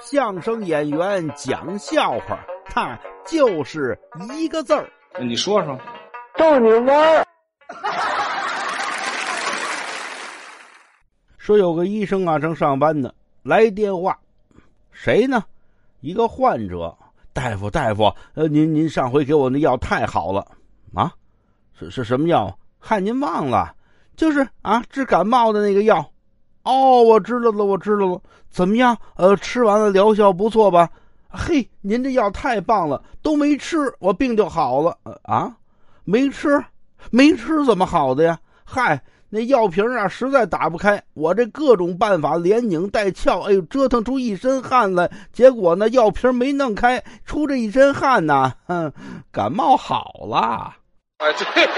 相声演员讲笑话，他就是一个字儿。你说说，逗你玩儿。说有个医生啊，正上班呢，来电话，谁呢？一个患者，大夫，大夫，呃，您您上回给我那药太好了啊，是是什么药？害您忘了，就是啊，治感冒的那个药。哦，我知道了，我知道了。怎么样？呃，吃完了疗效不错吧？嘿，您这药太棒了，都没吃，我病就好了。啊，没吃，没吃怎么好的呀？嗨，那药瓶啊，实在打不开，我这各种办法连拧带撬，哎呦，折腾出一身汗来。结果呢，药瓶没弄开，出这一身汗呐，哼，感冒好了。哎，对你。